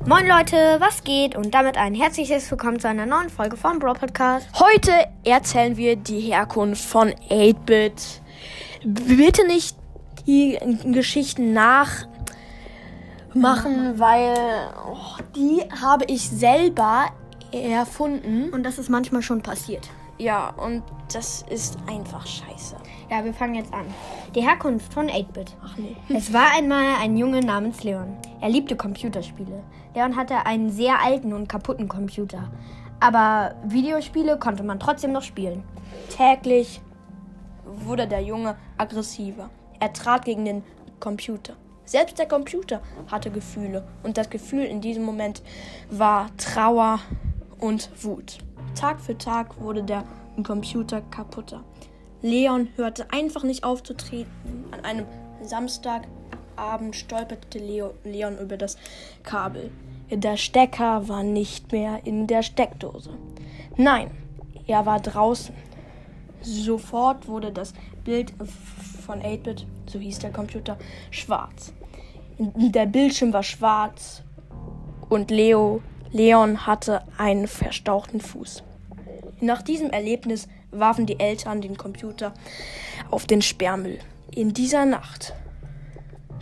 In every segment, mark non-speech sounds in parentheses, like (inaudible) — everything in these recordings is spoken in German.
Moin Leute, was geht? Und damit ein herzliches Willkommen zu einer neuen Folge vom Bro Podcast. Heute erzählen wir die Herkunft von 8-Bit. Bitte nicht die Geschichten nachmachen, weil oh, die habe ich selber erfunden. Und das ist manchmal schon passiert. Ja, und das ist einfach scheiße. Ja, wir fangen jetzt an. Die Herkunft von 8-Bit. Ach nee. (laughs) Es war einmal ein Junge namens Leon. Er liebte Computerspiele. Leon hatte einen sehr alten und kaputten Computer. Aber Videospiele konnte man trotzdem noch spielen. Täglich wurde der Junge aggressiver. Er trat gegen den Computer. Selbst der Computer hatte Gefühle und das Gefühl in diesem Moment war Trauer und Wut. Tag für Tag wurde der Computer kaputter. Leon hörte einfach nicht auf zu treten. An einem Samstagabend stolperte Leo, Leon über das Kabel. Der Stecker war nicht mehr in der Steckdose. Nein, er war draußen. Sofort wurde das Bild von 8-Bit, so hieß der Computer, schwarz. Der Bildschirm war schwarz und Leo, Leon hatte einen verstauchten Fuß. Nach diesem Erlebnis warfen die Eltern den Computer auf den Sperrmüll. In dieser Nacht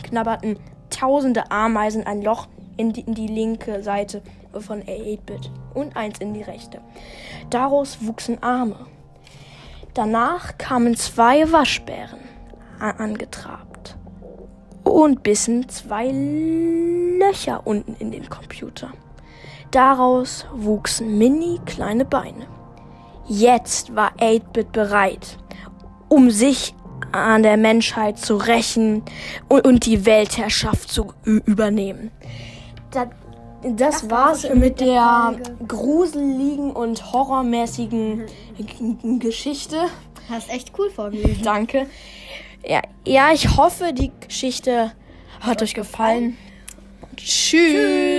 knabberten tausende Ameisen ein Loch in die, in die linke Seite von 8-Bit und eins in die rechte. Daraus wuchsen Arme. Danach kamen zwei Waschbären angetrabt und bissen zwei Löcher unten in den Computer. Daraus wuchsen mini kleine Beine. Jetzt war 8-Bit bereit, um sich an der Menschheit zu rächen und, und die Weltherrschaft zu übernehmen. Das, das, das war's war mit der gruseligen und horrormäßigen mhm. Geschichte. Hast echt cool vorgelesen. Danke. Ja, ja, ich hoffe, die Geschichte hat, hat euch gefallen. gefallen. Tschüss. Tschüss.